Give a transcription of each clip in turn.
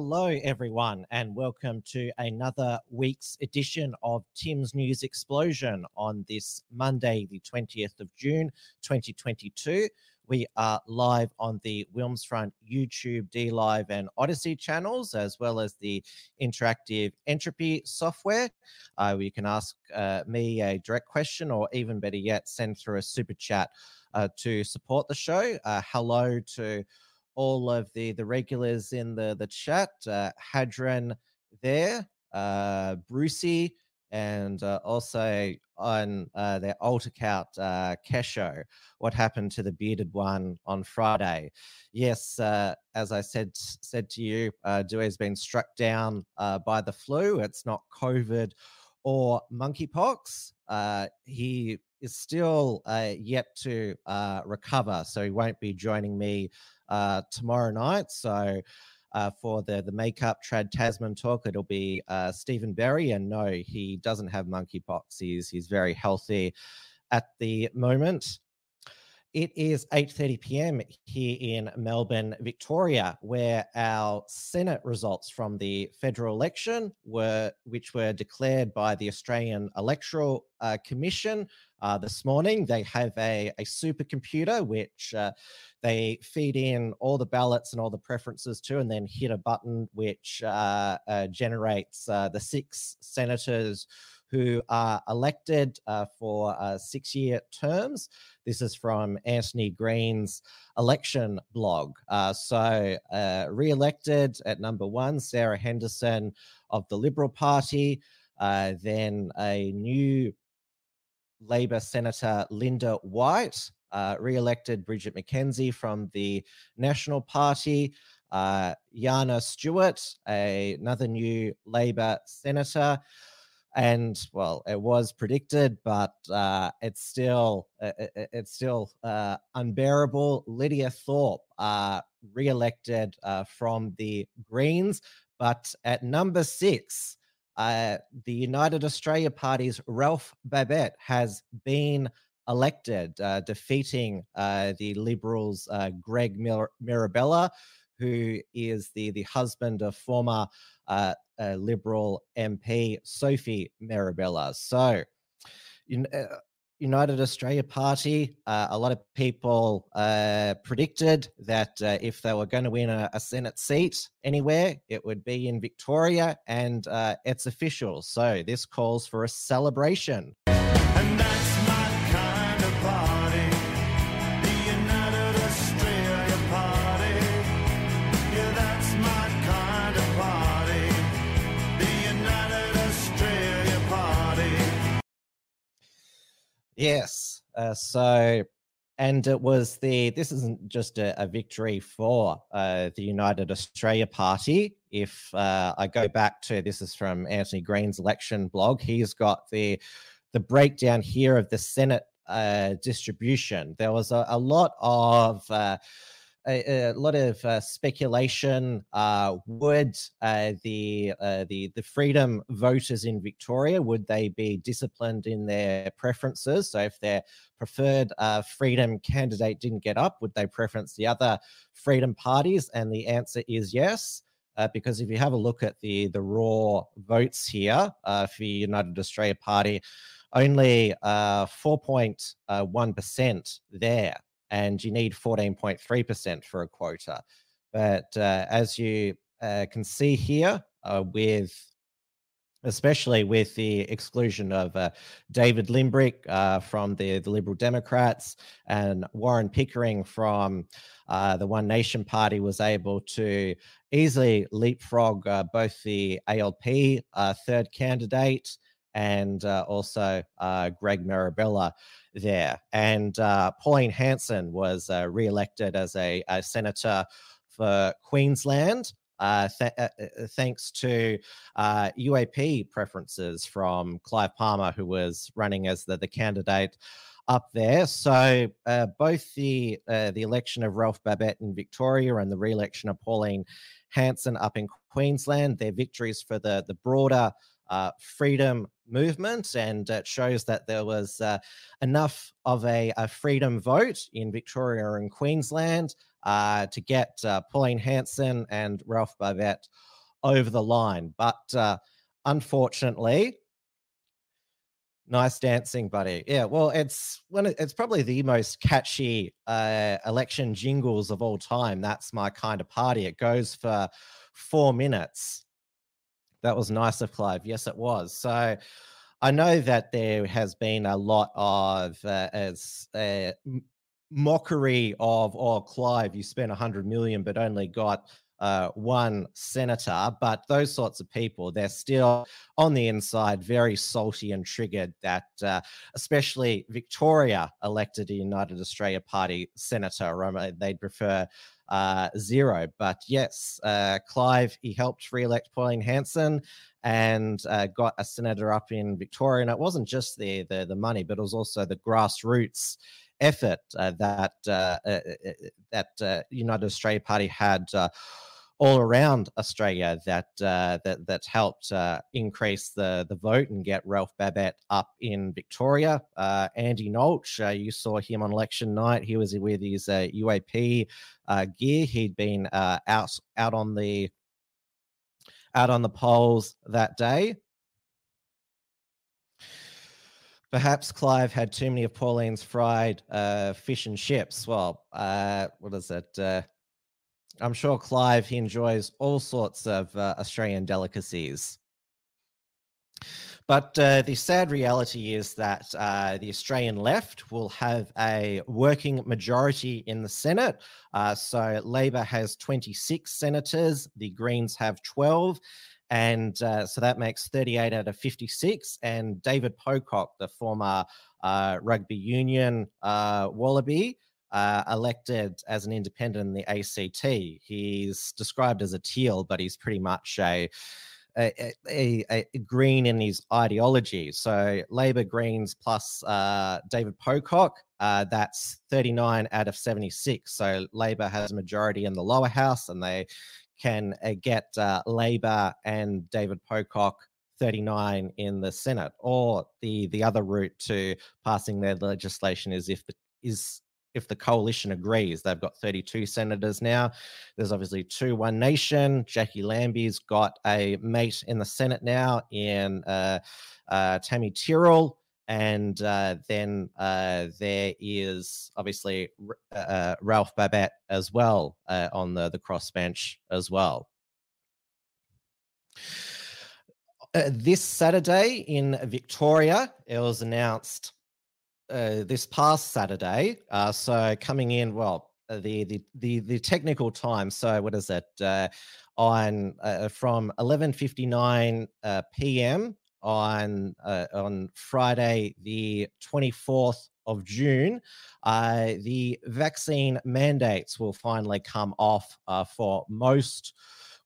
Hello, everyone, and welcome to another week's edition of Tim's News Explosion on this Monday, the 20th of June, 2022. We are live on the Wilmsfront YouTube, D Live, and Odysee channels, as well as the interactive entropy software. Uh, you can ask uh, me a direct question, or even better yet, send through a super chat uh, to support the show. Uh, hello to all of the the regulars in the the chat. Uh, Hadron there, uh, Brucey, and uh, also on uh, their alt account, uh, Kesho. What happened to the bearded one on Friday? Yes, uh, as I said said to you, uh, Dewey has been struck down uh, by the flu. It's not COVID or monkeypox. Uh, he is still uh, yet to recover, so he won't be joining me uh, tomorrow night. So uh, for the the makeup trad Tasman talk, it'll be uh, Stephen Berry, and no, he doesn't have monkeypox. He's he's very healthy at the moment. It is 8:30 p.m. here in Melbourne, Victoria, where our Senate results from the federal election were, which were declared by the Australian Electoral uh, Commission uh, this morning. They have a, a supercomputer which uh, they feed in all the ballots and all the preferences to, and then hit a button which uh, uh, generates uh, the six senators who are elected uh, for uh, six year terms. This is from Anthony Green's election blog. Uh, so, uh, re elected at number one, Sarah Henderson of the Liberal Party. Then a new Labor Senator Linda White, uh, re elected Bridget McKenzie from the National Party. Uh, Yana Stewart, a, another new Labor senator. And well it was predicted but uh, it's still uh, it's still uh, unbearable. Lydia thorpe uh, re-elected uh, from the greens. But at number six uh, the united australia party's ralph Babet has been elected uh, defeating uh, the liberals uh, greg Mir- mirabella who is the the husband of former uh, Liberal MP Sophie Mirabella. So, in, uh, United Australia Party, uh, a lot of people uh, predicted that uh, if they were going to win a, a, Senate seat anywhere, it would be in Victoria, and uh, it's official. So this calls for a celebration. Yes. Uh, so, and it was the, this isn't just a, a victory for uh, the United Australia Party. If uh, I go back to, this is from Anthony Green's election blog, he's got the, the breakdown here of the Senate uh, distribution. There was a, a lot of, uh, a, a, lot of uh, speculation. Uh, would uh, the uh, the the Freedom voters in Victoria would they be disciplined in their preferences? So if their preferred uh, Freedom candidate didn't get up, would they preference the other Freedom parties? And the answer is yes. Uh, because if you have a look at the the raw votes here for United Australia Party, only 4.1% there and you need 14.3% for a quota. But uh, as you uh, can see here, uh, with especially with the exclusion of uh, David Limbrick uh, from the, the Liberal Democrats and Warren Pickering from uh, the One Nation Party, was able to easily leapfrog both the ALP third candidate and uh, also uh, Greg Mirabella there. And uh, Pauline Hanson was uh, re-elected as a, a senator for Queensland. Uh, th- thanks to UAP preferences from Clive Palmer, who was running as the, the candidate up there. So uh, both the uh, the election of Ralph Babet in Victoria and the re-election of Pauline Hanson up in Queensland, their victories for the the broader uh, freedom movement, and it shows that there was uh, enough of a, a, freedom vote in Victoria and Queensland uh, to get uh, Pauline Hanson and Ralph Babet over the line. But unfortunately, Nice dancing, buddy. Yeah, well, it's one. It's probably the most catchy uh, election jingles of all time. That's my kind of party. It goes for four minutes. That was nice of Clive. Yes, it was. So, I know that there has been a lot of uh, as uh, mockery of, oh, Clive, you spent a hundred million, but only got uh, one senator, but those sorts of people, they're still on the inside very salty and triggered that, uh, especially Victoria elected a United Australia Party senator. Um, they'd prefer uh, zero. But yes, uh, Clive, he helped re elect Pauline Hanson and uh, got a senator up in Victoria. And it wasn't just the, the, the money, but it was also the grassroots effort uh, that uh, uh, that United Australia Party had all around Australia that uh, that that helped uh, increase the the vote and get Ralph Babet up in Victoria. Uh, Andy Nolch, uh, you saw him on election night. He was with his UAP uh, uh, gear. He'd been out out on the out on the polls that day. Perhaps Clive had too many of Pauline's fried fish and chips. Well, what is it? I'm sure Clive he enjoys all sorts of uh, Australian delicacies. But uh, the sad reality is that uh, the Australian left will have a working majority in the Senate. Uh, so Labor has 26 senators, the Greens have 12. And uh, so that makes 38 out of 56. And David Pocock, the former uh, rugby union uh, Wallaby, uh, elected as an independent in the ACT. He's described as a teal, but he's pretty much a a, a, a, green in his ideology. So Labor Greens plus uh, David Pocock, uh, that's 39 out of 76. So Labor has a majority in the lower house and they can uh, get uh, Labor and David Pocock 39 in the Senate. Or the, the other route to passing their legislation is if the, is if the coalition agrees. They've got 32 senators now. There's obviously two One Nation. Jacqui Lambie's got a mate in the Senate now in uh, uh, Tammy Tyrrell. And uh, then uh, there is obviously uh, uh, Ralph Babet as well on the, the crossbench as well. this Saturday in Victoria, it was announced uh, this past Saturday. Uh, so coming in, well, uh, the the the the technical time. So what is it? Uh, on uh, from 11:59 uh, p.m. on on Friday, the 24th of June, the vaccine mandates will finally come off for most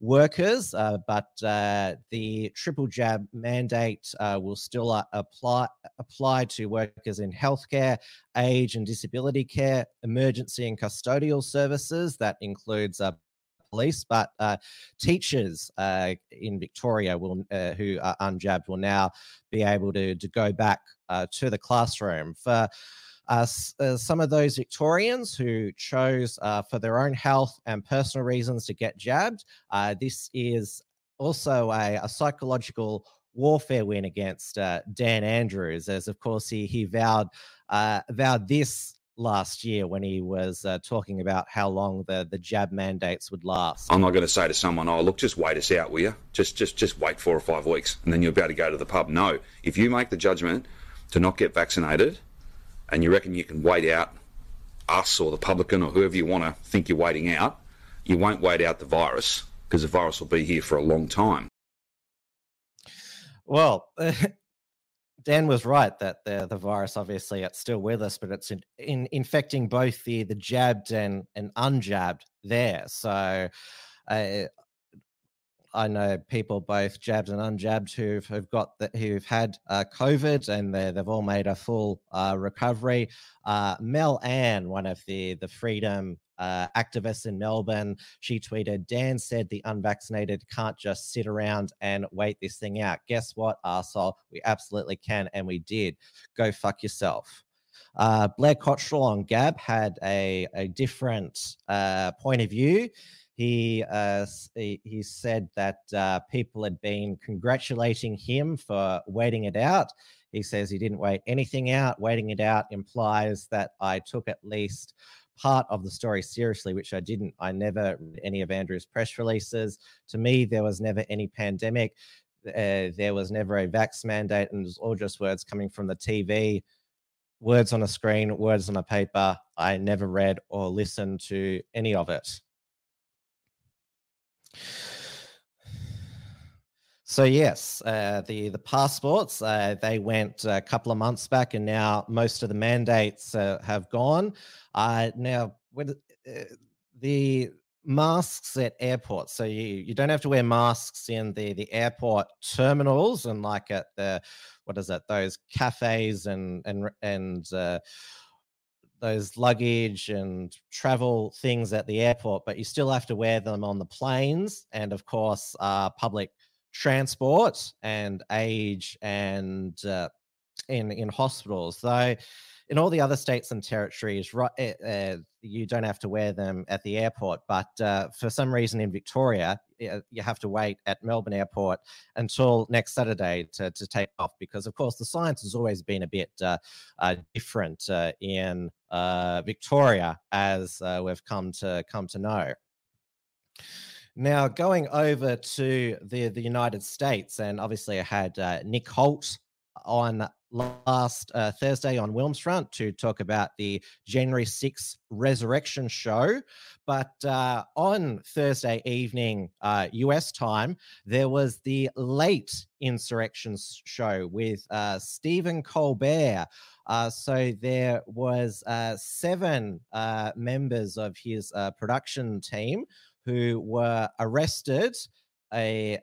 workers, uh, but uh, the triple jab mandate uh, will still apply apply to workers in healthcare, age and disability care, emergency and custodial services. That includes police, but uh, teachers uh, in Victoria will, uh, who are unjabbed will now be able to, to go back to the classroom. For uh, uh, some of those Victorians who chose uh, for their own health and personal reasons to get jabbed. Uh, this is also a, a, psychological warfare win against uh, Dan Andrews, as of course he he vowed uh, vowed this last year when he was uh, talking about how long the, the jab mandates would last. I'm not going to say to someone, "Oh, look, just wait us out, will you? Just just just wait four or five weeks, and then be able to go to the pub." No, if you make the judgment to not get vaccinated, and you reckon you can wait out us or the publican or whoever you want to think you're waiting out, you won't wait out the virus because the virus will be here for a long time. Well, Dan was right that the the virus obviously it's still with us, but it's in, in infecting both the the jabbed and and unjabbed there. So. Uh, I know people both jabbed and unjabbed who've, who've got who've had uh, COVID and they've all made a full uh, recovery. Uh, Mel Ann, one of the the freedom uh, activists in Melbourne, she tweeted, Dan said the unvaccinated can't just sit around and wait this thing out. Guess what, arsehole? We absolutely can, and we did. Go fuck yourself. Uh, Blair Cottrell on Gab had a, a different uh, point of view. He, uh, he, said that uh, people had been congratulating him for waiting it out. He says he didn't wait anything out. Waiting it out implies that I took at least part of the story seriously, which I didn't. I never read any of Andrew's press releases. To me, there was never any pandemic. Uh, there was never a vax mandate, and it was all just words coming from the TV, words on a screen, words on a paper. I never read or listened to any of it. So yes, uh, the the passports uh, they went a couple of months back, and now most of the mandates uh, have gone. Uh, now, with uh, the masks at airports, so you you don't have to wear masks in the the airport terminals and like at the what is it those cafes and and and uh, those luggage and travel things at the airport, but you still have to wear them on the planes and, of course, uh, public transport and age and uh, in in hospitals. Though in all the other states and territories, right, uh, you don't have to wear them at the airport. But uh, for some reason in Victoria, you have to wait at Melbourne Airport until next Saturday to, to take off because, of course, the science has always been a bit uh, uh, different uh, in Victoria, as we've come to come to know. Now, going over to the, the United States, and obviously I had uh, Nick Holt on last uh, Thursday on Wilmsfront to talk about the January 6th resurrection show. But uh, on Thursday evening, uh, US time, there was the late insurrection show with uh, Stephen Colbert. Uh, so there was uh, seven members of his production team who were arrested a,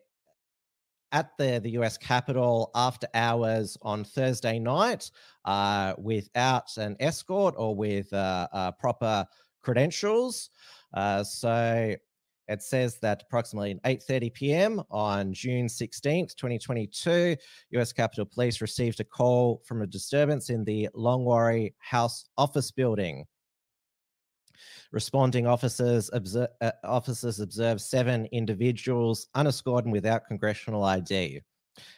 at the, the US Capitol after hours on Thursday night uh, without an escort or with uh, uh, proper credentials. Uh, so it says that approximately 8:30 p.m. on June 16th, 2022, U.S. Capitol Police received a call from a disturbance in the Longworth House office building. Responding officers, observe, uh, officers observed seven individuals unescorted and without congressional ID.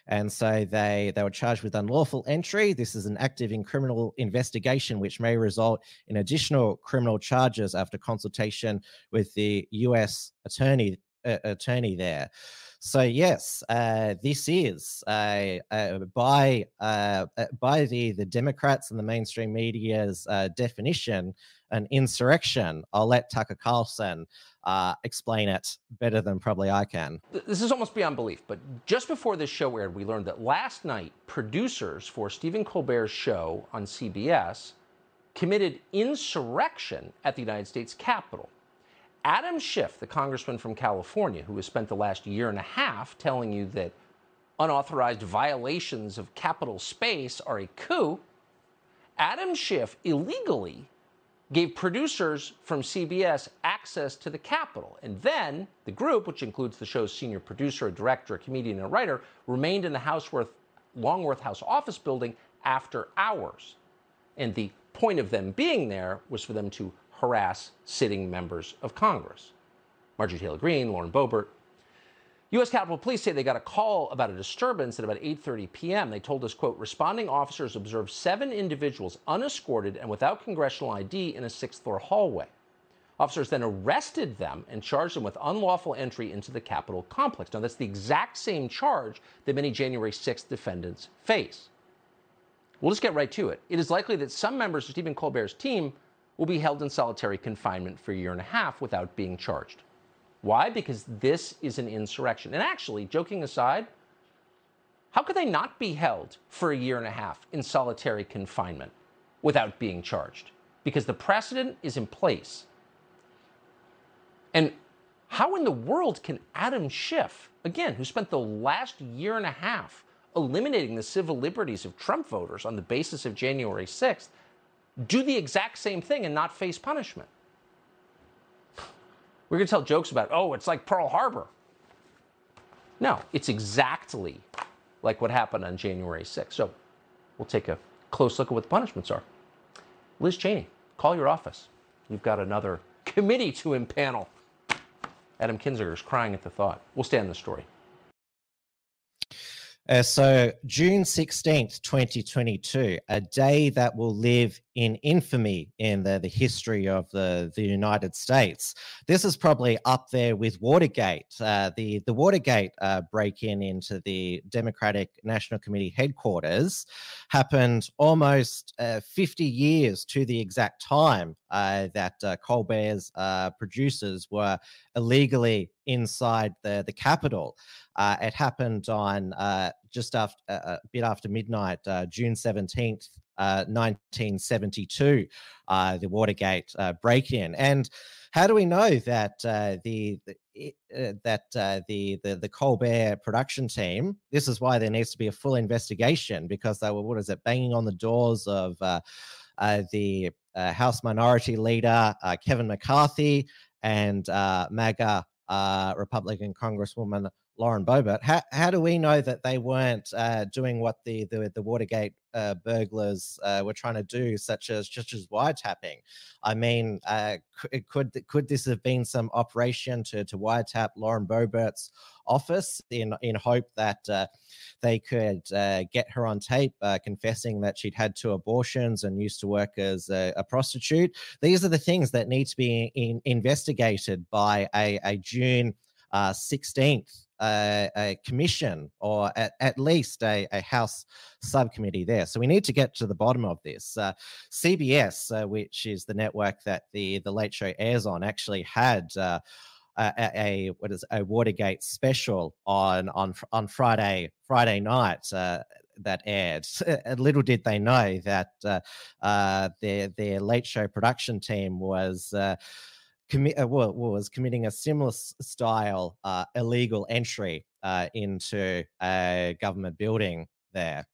And so they they were charged with unlawful entry. This is an active in criminal investigation, which may result in additional criminal charges after consultation with the U.S. attorney uh, attorney there. So yes, uh, this is uh, uh, by by the the Democrats and the mainstream media's uh, definition an insurrection. I'll let Tucker Carlson uh, explain it better than probably I can. This is almost beyond belief, but just before this show aired, we learned that last night producers for Stephen Colbert's show on CBS committed insurrection at the United States Capitol. Adam Schiff, the congressman from California, who has spent the last year and a half telling you that unauthorized violations of Capitol space are a coup, Adam Schiff illegally gave producers from CBS access to the Capitol. And then the group, which includes the show's senior producer, a director, a comedian, and a writer, remained in the Houseworth, Longworth House office building after hours. And the point of them being there was for them to harass sitting members of Congress. Marjorie Taylor Greene, Lauren Boebert. U.S. Capitol Police say they got a call about a disturbance at about 8:30 p.m. They told us, "quote Responding officers observed seven individuals unescorted and without congressional ID in a sixth-floor hallway. Officers then arrested them and charged them with unlawful entry into the Capitol complex. Now, that's the exact same charge that many January 6th defendants face. We'll just get right to it. It is likely that some members of Stephen Colbert's team will be held in solitary confinement for a year and a half without being charged. Why? Because this is an insurrection. And actually, joking aside, How could they not be held for a year and a half in solitary confinement without being charged? Because the precedent is in place. And how in the world can Adam Schiff, again, who spent the last year and a half eliminating the civil liberties of Trump voters on the basis of January 6th, do the exact same thing and not face punishment? We're going to tell jokes about, oh, it's like Pearl Harbor. No, it's exactly like what happened on January 6th. So we'll take a close look at what the punishments are. Liz Cheney, call your office. You've got another committee to impanel. Adam Kinzinger is crying at the thought. We'll stay on the story. Uh, so, June 16th, 2022, a day that will live in infamy in the, the history of the, the United States. This is probably up there with Watergate. Uh, the, the Watergate uh, break in into the Democratic National Committee headquarters happened almost uh, 50 years to the exact time uh, that uh, Colbert's producers were illegally inside the, the Capitol. it happened on just after a bit after midnight, June 17th, 1972, uh, uh, the Watergate uh, break-in. And how do we know that uh, the, the uh, that uh, the, the the Colbert production team? This is why there needs to be a full investigation because they were what is it banging on the doors of the House Minority Leader Kevin McCarthy and MAGA Republican Congresswoman Lauren Boebert. How, how do we know that they weren't uh, doing what the, the, the Watergate uh, burglars uh, were trying to do, such as just as wiretapping? I mean, uh, could, could this have been some operation to to wiretap Lauren Boebert's office in in hope that uh, they could uh, get her on tape confessing that she'd had two abortions and used to work as a, a prostitute? These are the things that need to be in, investigated by a, a June. Uh, 16th a, a commission or at, at least a, a, House subcommittee there. So we need to get to the bottom of this. Uh, CBS, uh, which is the network that the the Late Show airs on, actually had. Uh, a, a, what is a Watergate special on on on Friday Friday night uh, that aired. little did they know that uh, uh, their their late show production team was uh, commi- uh, well, was committing a similar style uh, illegal entry uh, into a government building there.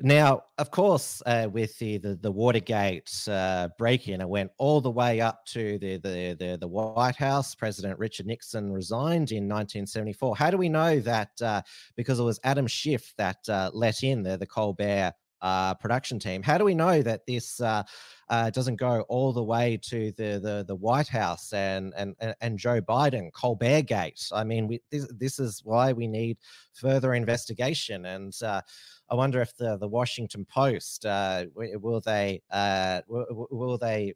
Now, of course, uh, with the the, the Watergate uh, break-in, it went all the way up to the, the, the the White House. President Richard Nixon resigned in 1974. How do we know that? Uh, because it was Adam Schiff that let in the the Colbert production team. How do we know that this uh, uh, doesn't go all the way to the the, the White House and, and and Joe Biden, Colbert Gate? I mean, we, this this is why we need further investigation. And uh, I wonder if the the Washington Post uh, will they uh, will, will they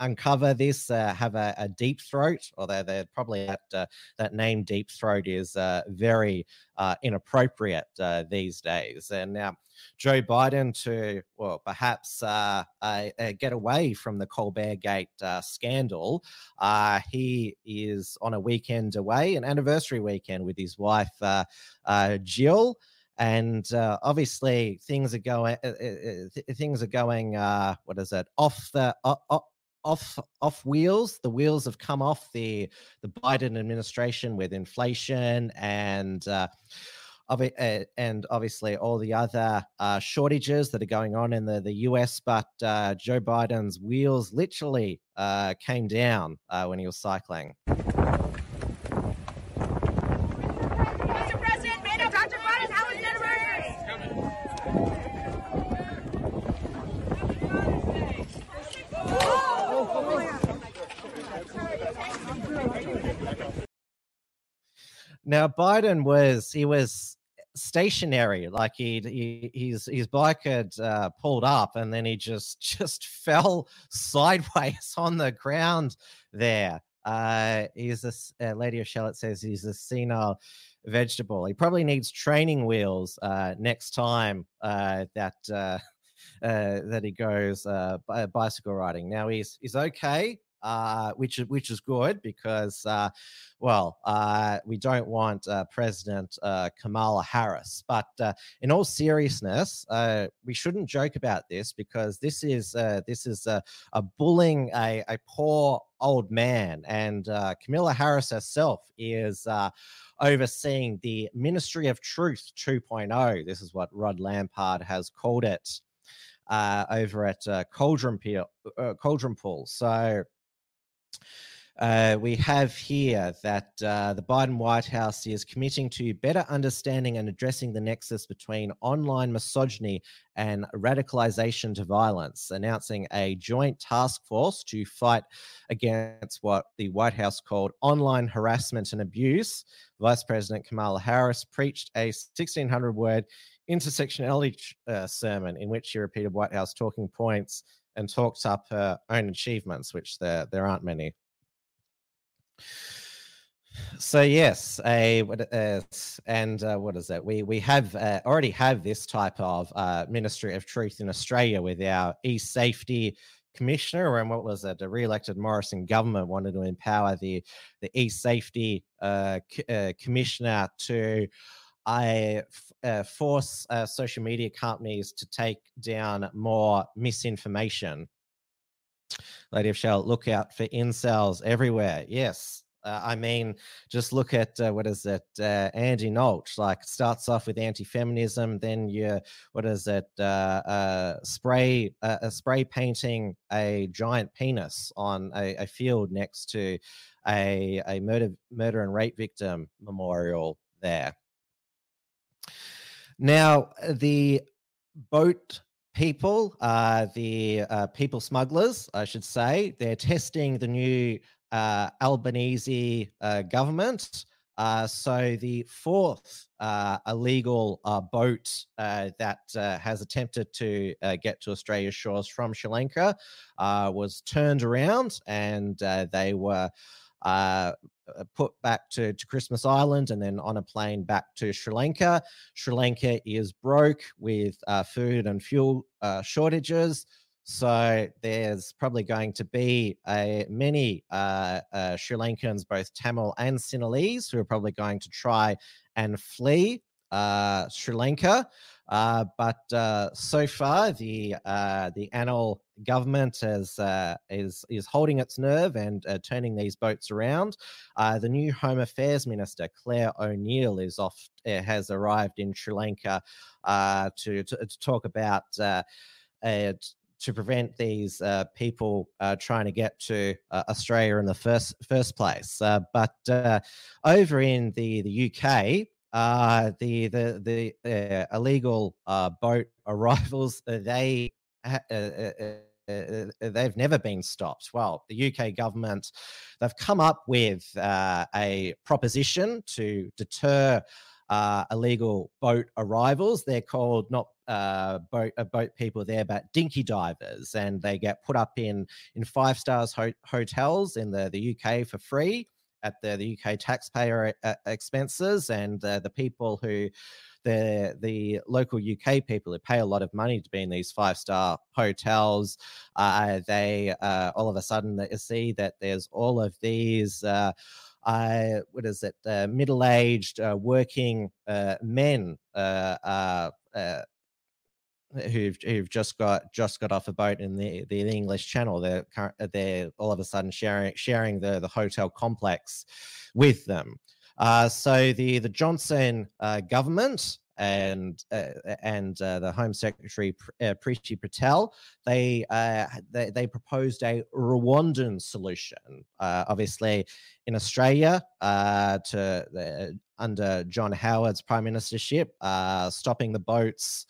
uncover this, uh, have a, a, deep throat, although they're probably that uh, that name deep throat is uh, very uh, inappropriate uh, these days. And now Joe Biden to well perhaps uh, get away from the Colbert Gate scandal. he is on a weekend away, an anniversary weekend with his wife Jill and uh, obviously things are going uh, uh, things are going what is it off the off off wheels. The wheels have come off the the Biden administration with inflation and. Uh, uh, and obviously all the other uh, shortages that are going on in the, the US. But uh, Joe Biden's wheels literally uh, came down uh, when he was cycling. Now Biden was he was stationary, like he, his his bike had uh, pulled up, and then he just just fell sideways on the ground there. Uh, he's a uh, Lady of Charlotte says he's a senile vegetable. He probably needs training wheels uh, next time uh, that uh, uh, that he goes uh, bicycle riding. Now he's he's okay. Uh, which is which is good because, uh, well, uh, we don't want uh, President uh, Kamala Harris. But uh, in all seriousness, we shouldn't joke about this because this is this is a, a bullying a, a poor old man, and Kamala Harris herself is overseeing the Ministry of Truth 2.0. This is what Rod Lampard has called it over at Cauldron, Pool, Cauldron Pool. So uh, we have here that uh, the Biden White House is committing to better understanding and addressing the nexus between online misogyny and radicalization to violence, announcing a joint task force to fight against what the White House called online harassment and abuse. Vice President Kamala Harris preached a 1600 word intersectionality uh, sermon in which she repeated White House talking points and talked up her own achievements, which there, there aren't many. So yes, a and uh, what is it? We we have uh, already have this type of uh, Ministry of Truth in Australia with our e-safety commissioner, and what was it? The re-elected Morrison government wanted to empower the the e-safety uh, c- uh, commissioner to I uh, force uh, social media companies to take down more misinformation. Lady of Shell, look out for incels everywhere. Yes. Uh, I mean, just look at uh, what is it, uh, Andy Nolch? Like starts off with anti-feminism, then you what is it, uh, spray spray painting a giant penis on a, a field next to a a murder murder and rape victim memorial there. Now, the boat people, uh, the uh, people smugglers, I should say, they're testing the new uh, Albanese uh, government. Uh, so the fourth uh, illegal boat that has attempted to get to Australia's shores from Sri Lanka was turned around, and they were put back to, to Christmas Island and then on a plane back to Sri Lanka. Sri Lanka is broke with uh, food and fuel uh, shortages. So there's probably going to be a, many uh, uh, Sri Lankans, both Tamil and Sinhalese, who are probably going to try and flee uh, Sri Lanka. Uh, but uh, so far, the uh, the Anil government is uh, is is holding its nerve and uh, turning these boats around. Uh, the new Home Affairs Minister Clare O'Neil is off has arrived in Sri Lanka to, to, to talk about. to prevent these people trying to get to Australia in the first first place, but over in the the UK, uh, the the the uh, illegal uh, boat arrivals uh, they uh, uh, they've never been stopped. Well, the UK government they've come up with a proposition to deter. illegal boat arrivals. They're called not boat boat people there, but dinky divers, and they get put up in in five stars ho- hotels in the the UK for free at the, the UK taxpayer uh, expenses and uh, the people who the the local UK people who pay a lot of money to be in these five star hotels, uh, they uh, all of a sudden see that there's all of these. Uh, uh what is it? Uh, middle aged working men who've who've just got just got off a boat in the the English Channel. They're they're all of a sudden sharing sharing the the hotel complex with them. Uh, so the the Johnson uh, government and uh, and uh, the Home Secretary uh, Priti Patel they, uh, they, they proposed a Rwandan solution. Uh, obviously, in Australia, to under John Howard's prime ministership, stopping the boats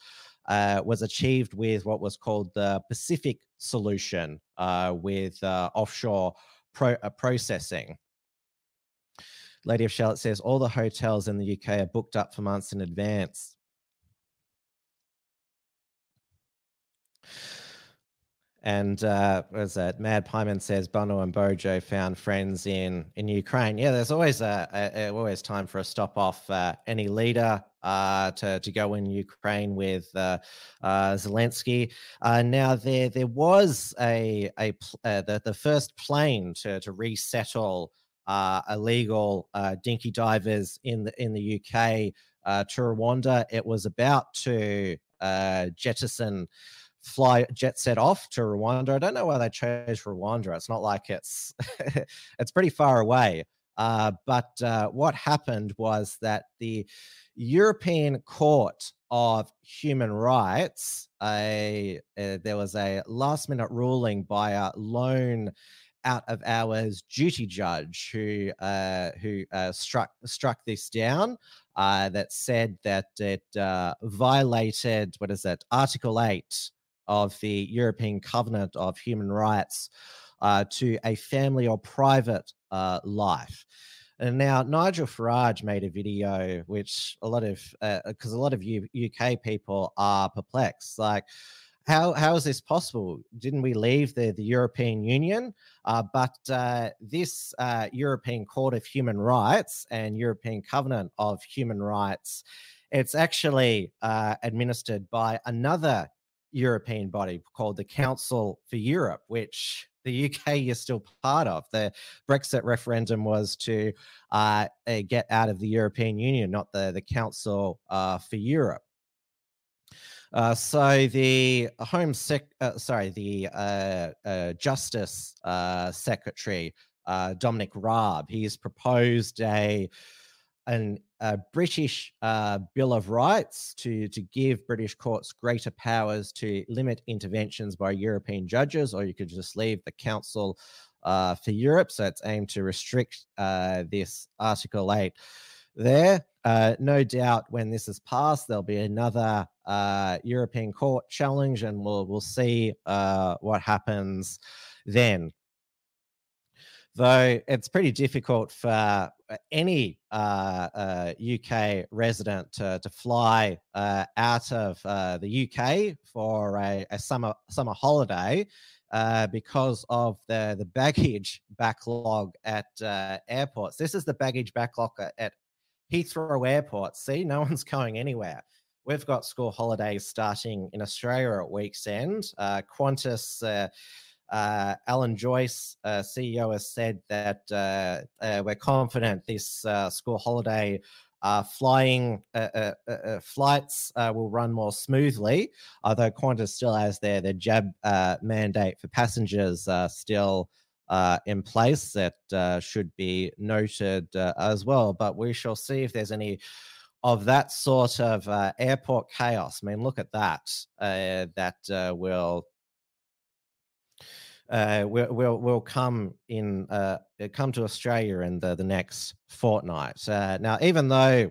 uh, was achieved with what was called the Pacific solution uh, with uh, offshore pro- uh, processing. Lady of Charlotte says all the hotels in the UK are booked up for months in advance. And uh, was it Mad Pyman says Bono and Bojo found friends in in Ukraine? Yeah, there's always a, a, always time for a stop off uh, any leader uh, to to go in Ukraine with uh, uh, Zelensky. Uh, now there there was a a uh, the the first plane to to resettle uh, illegal dinky divers in the in the UK to Rwanda. It was about to jettison fly jet set off to Rwanda. I don't know why they chose Rwanda. It's not like it's it's pretty far away. Uh, but uh, what happened was that the European Court of Human Rights, a, there was a last minute ruling by a lone out of hours duty judge who uh, who uh, struck struck this down uh, that said that it uh, violated what is it Article eight of the European Covenant of Human Rights uh, to a family or private uh, life. And now Nigel Farage made a video, which a lot of because a lot of U- UK people are perplexed, like how how is this possible? Didn't we leave the the European Union? Uh, but uh, this uh, European Court of Human Rights and European Covenant of Human Rights, it's actually uh, administered by another European body called the Council for Europe, which the UK is still part of. The Brexit referendum was to uh, get out of the European Union, not the the Council uh, for Europe. Uh, so the Home Sec, uh, sorry, the uh, uh Justice Secretary Dominic Raab, he's proposed a an, a British Bill of Rights to to give British courts greater powers to limit interventions by European judges, or you could just leave the Council for Europe. So it's aimed to restrict this Article Eight there. Uh, no doubt when this is passed, there'll be another uh, European Court challenge, and we'll we'll see uh, what happens then. Though it's pretty difficult for uh, any UK uh, resident to, to fly uh, out of the UK for a, a summer summer holiday uh, because of the the baggage backlog at uh, airports. This is the baggage backlog at, at Heathrow Airport. See, no one's going anywhere. We've got school holidays starting in Australia at week's end. Uh, Qantas, uh, uh, Alan Joyce, uh, CEO, has said that uh, uh, we're confident this school holiday flying flights will run more smoothly, although Qantas still has their, their jab mandate for passengers still uh, in place that uh, should be noted uh, as well. But we shall see if there's any of that sort of uh, airport chaos. I mean, look at that. Uh, that uh, will. Will will will come in come to Australia in the, the next fortnight. now, even though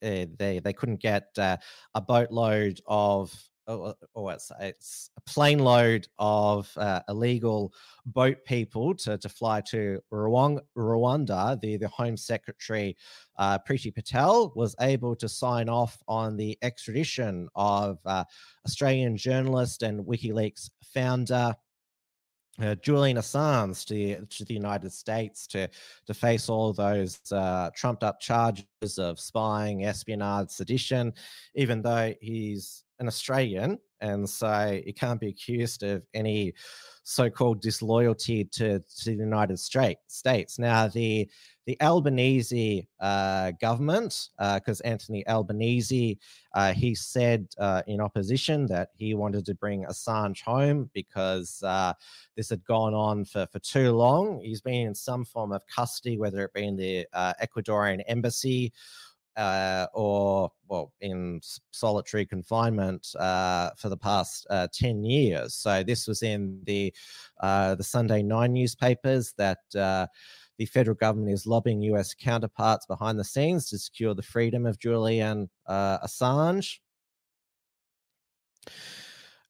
they they couldn't get a boatload of or, or it's, it's a plane load of uh, illegal boat people to, to fly to Rwanda. The, the Home Secretary, uh, Priti Patel, was able to sign off on the extradition of uh, Australian journalist and WikiLeaks founder. Uh, Julian Assange to the, to the United States to to face all those uh, trumped up charges of spying, espionage, sedition, even though he's an Australian, and so he can't be accused of any so-called disloyalty to, to the United States. Now, the the Albanese uh, government, because uh, Anthony Albanese, uh, he said uh, in opposition that he wanted to bring Assange home because uh, this had gone on for, for too long. He's been in some form of custody, whether it be in the uh, Ecuadorian embassy uh, or well in solitary confinement uh, for the past uh, 10 years so this was in the the sunday nine newspapers that the federal government is lobbying us counterparts behind the scenes to secure the freedom of julian uh, assange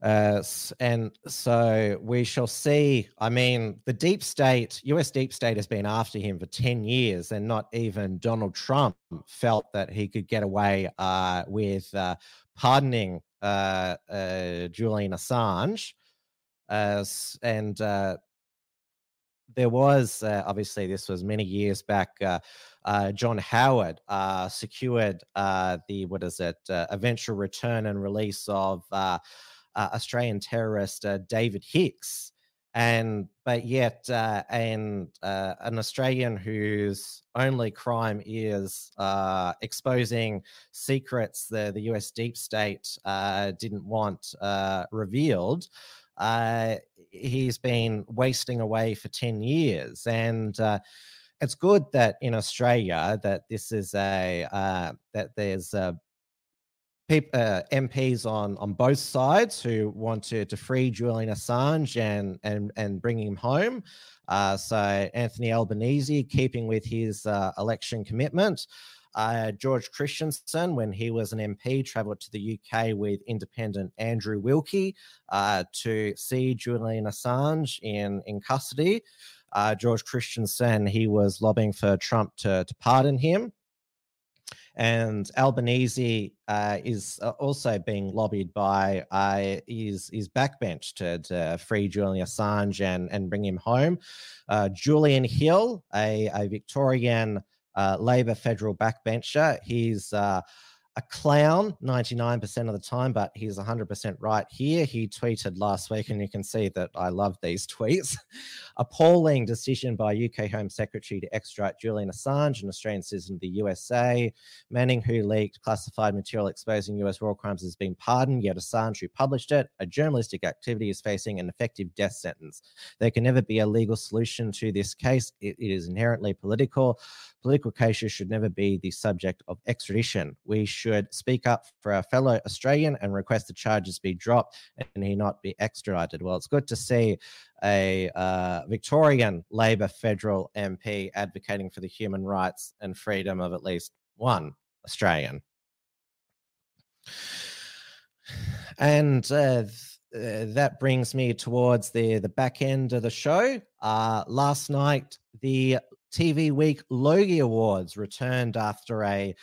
uh, and so we shall see. I mean, the deep state, US deep state, has been after him for 10 years, and not even Donald Trump felt that he could get away uh, with uh, pardoning uh, uh, Julian Assange. uh, and there was uh, obviously this was many years back. Uh, uh, John Howard uh, secured uh, the what is it uh, eventual return and release of Australian terrorist David Hicks, and but yet and an Australian whose only crime is exposing secrets the the U.S. deep state didn't want revealed uh, he's been wasting away for 10 years. And uh, it's good that in Australia that this is a, uh, that there's uh, MPs on, on both sides who want to, to free Julian Assange and, and, and bring him home. Uh, so Anthony Albanese keeping with his uh, election commitment. Uh, George Christensen, when he was an MP, travelled to the UK with independent Andrew Wilkie uh, to see Julian Assange in, in custody. Uh, George Christensen, he was lobbying for Trump to, to pardon him. And Albanese uh, is uh, also being lobbied by uh, his, his backbench to, to free Julian Assange and, and bring him home. Julian Hill, a, a Victorian Labor federal backbencher. He's uh, a clown 99% of the time, but he's 100% right here. He tweeted last week, and you can see that I love these tweets. Appalling decision by UK Home Secretary to extradite Julian Assange, an Australian citizen of the USA. Manning, who leaked classified material exposing US war crimes, has been pardoned, yet Assange, who published it, a journalistic activity, is facing an effective death sentence. There can never be a legal solution to this case. it, it is inherently political. Political cases should never be the subject of extradition. We speak up for our fellow Australian and request the charges be dropped and he not be extradited. Well, it's good to see a uh, Victorian Labor federal MP advocating for the human rights and freedom of at least one Australian. And uh, uh, that brings me towards the the back end of the show. Uh, last night, the TV Week Logie Awards returned after a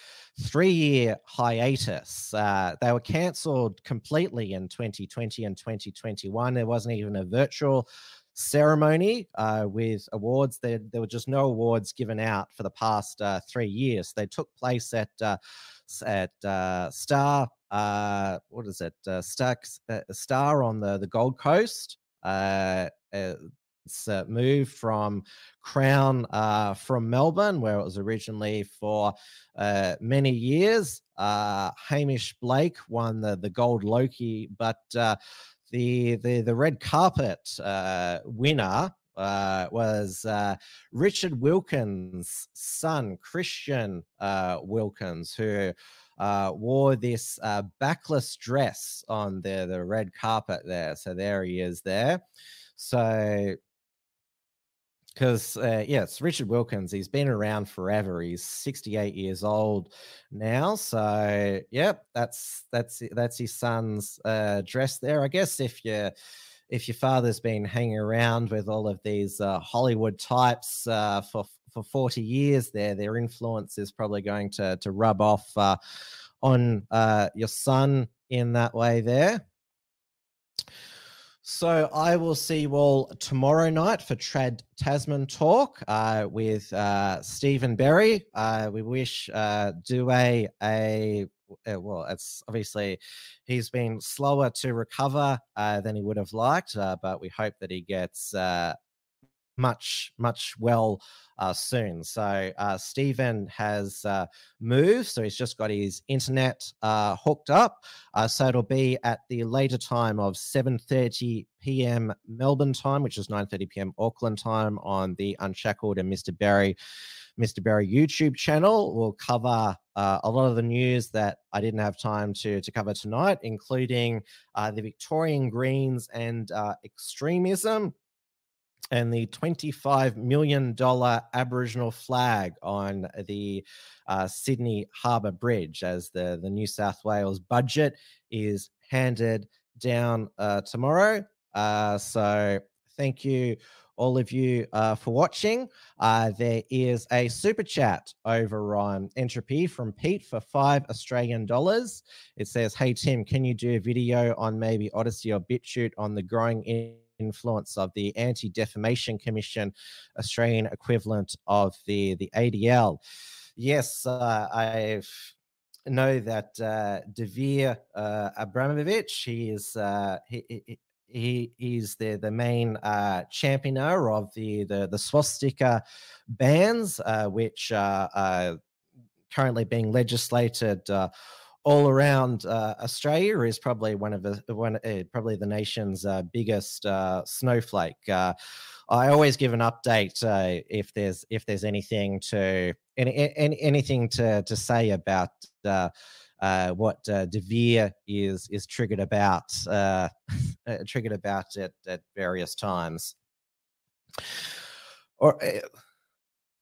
three year hiatus. Uh, they were cancelled completely in 2020 and 2021. There wasn't even a virtual ceremony uh, with awards. There, there were just no awards given out for the past uh, three years. They took place at uh, at uh, Star. Uh, what is it? Star Star on the the Gold Coast. Uh, it's uh, moved from Crown uh, from Melbourne, where it was originally for uh, many years. Uh, Hamish Blake won the, the Gold Logie, but uh, the, the, the red carpet uh, winner uh, was uh, Richard Wilkins' son, Christian uh, Wilkins, who uh, wore this backless dress on the, the red carpet there. So there he is there. So because uh, Richard Wilkins. He's been around forever. He's 68 years old now. So yep, that's that's that's his son's uh, dress there. I guess if you if your father's been hanging around with all of these uh, Hollywood types uh, for for 40 years, there their influence is probably going to to rub off uh, on uh, your son in that way there. So I will see you all tomorrow night for Trad Tasman talk uh, with uh, Stephen Berry. Uh, we wish uh, a, uh, well, it's obviously he's been slower to recover uh, than he would have liked, uh, but we hope that he gets much, much well uh, soon. So uh, Stephen has uh, moved, so he's just got his internet uh, hooked up. Uh, so it'll be at the later time of 7:30 p.m. Melbourne time, which is 9:30 p.m. Auckland time, on the Unshackled and Mr. Berry, Mr. Berry YouTube channel. We'll cover uh, a lot of the news that I didn't have time to, to cover tonight, including uh, the Victorian Greens and uh, extremism, and the $25 million Aboriginal flag on the uh, Sydney Harbour Bridge as the, the New South Wales budget is handed down uh, tomorrow. Uh, so, thank you, all of you, uh, for watching. Uh, there is a super chat over on Entropy from Pete for five Australian dollars. It says, Hey, Tim, can you do a video on maybe Odysee or BitChute on the growing influence of the Anti Defamation Commission, Australian equivalent of the, the ADL. Yes, uh, I know that uh, Dvir uh, Abramovich, he is uh, he, he, he is the the main uh, championer of the the, the swastika bans, uh, which are currently being legislated uh, all around uh, Australia. Is probably one of the one uh, probably the nation's biggest snowflake. I always give an update if there's if there's anything to any, any anything to to say about uh, what uh, Dvir is is triggered about uh, uh, triggered about at, at various times. Or uh,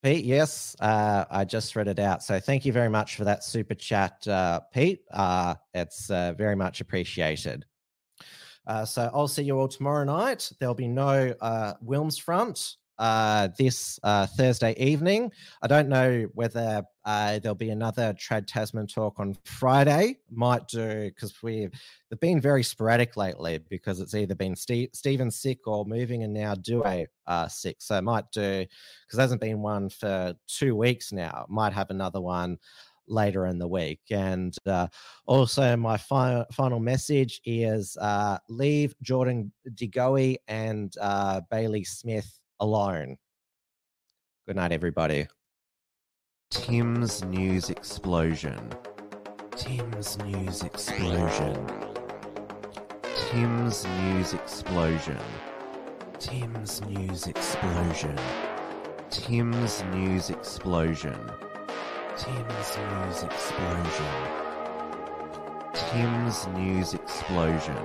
Pete, yes, uh, I just read it out. So thank you very much for that super chat, uh, Pete. Uh, it's uh, very much appreciated. Uh, so I'll see you all tomorrow night. There'll be no uh, Wilms front uh, this uh, Thursday evening. I don't know whether uh, there'll be another Trad Tasman talk on Friday. Might do because we've they've been very sporadic lately because it's either been Steve, Stephen sick or moving and now Due uh, sick. So might do because there hasn't been one for two weeks now. Might have another one later in the week. And uh, also, my fi- final message is uh, leave Jordan De Goey and uh, Bailey Smith alone. Good night, everybody. Tim's News Explosion. Tim's News Explosion. Tim's News Explosion. Tim's News Explosion. Tim's News Explosion. Tim's News Explosion. Tim's News Explosion. Tim's News Explosion.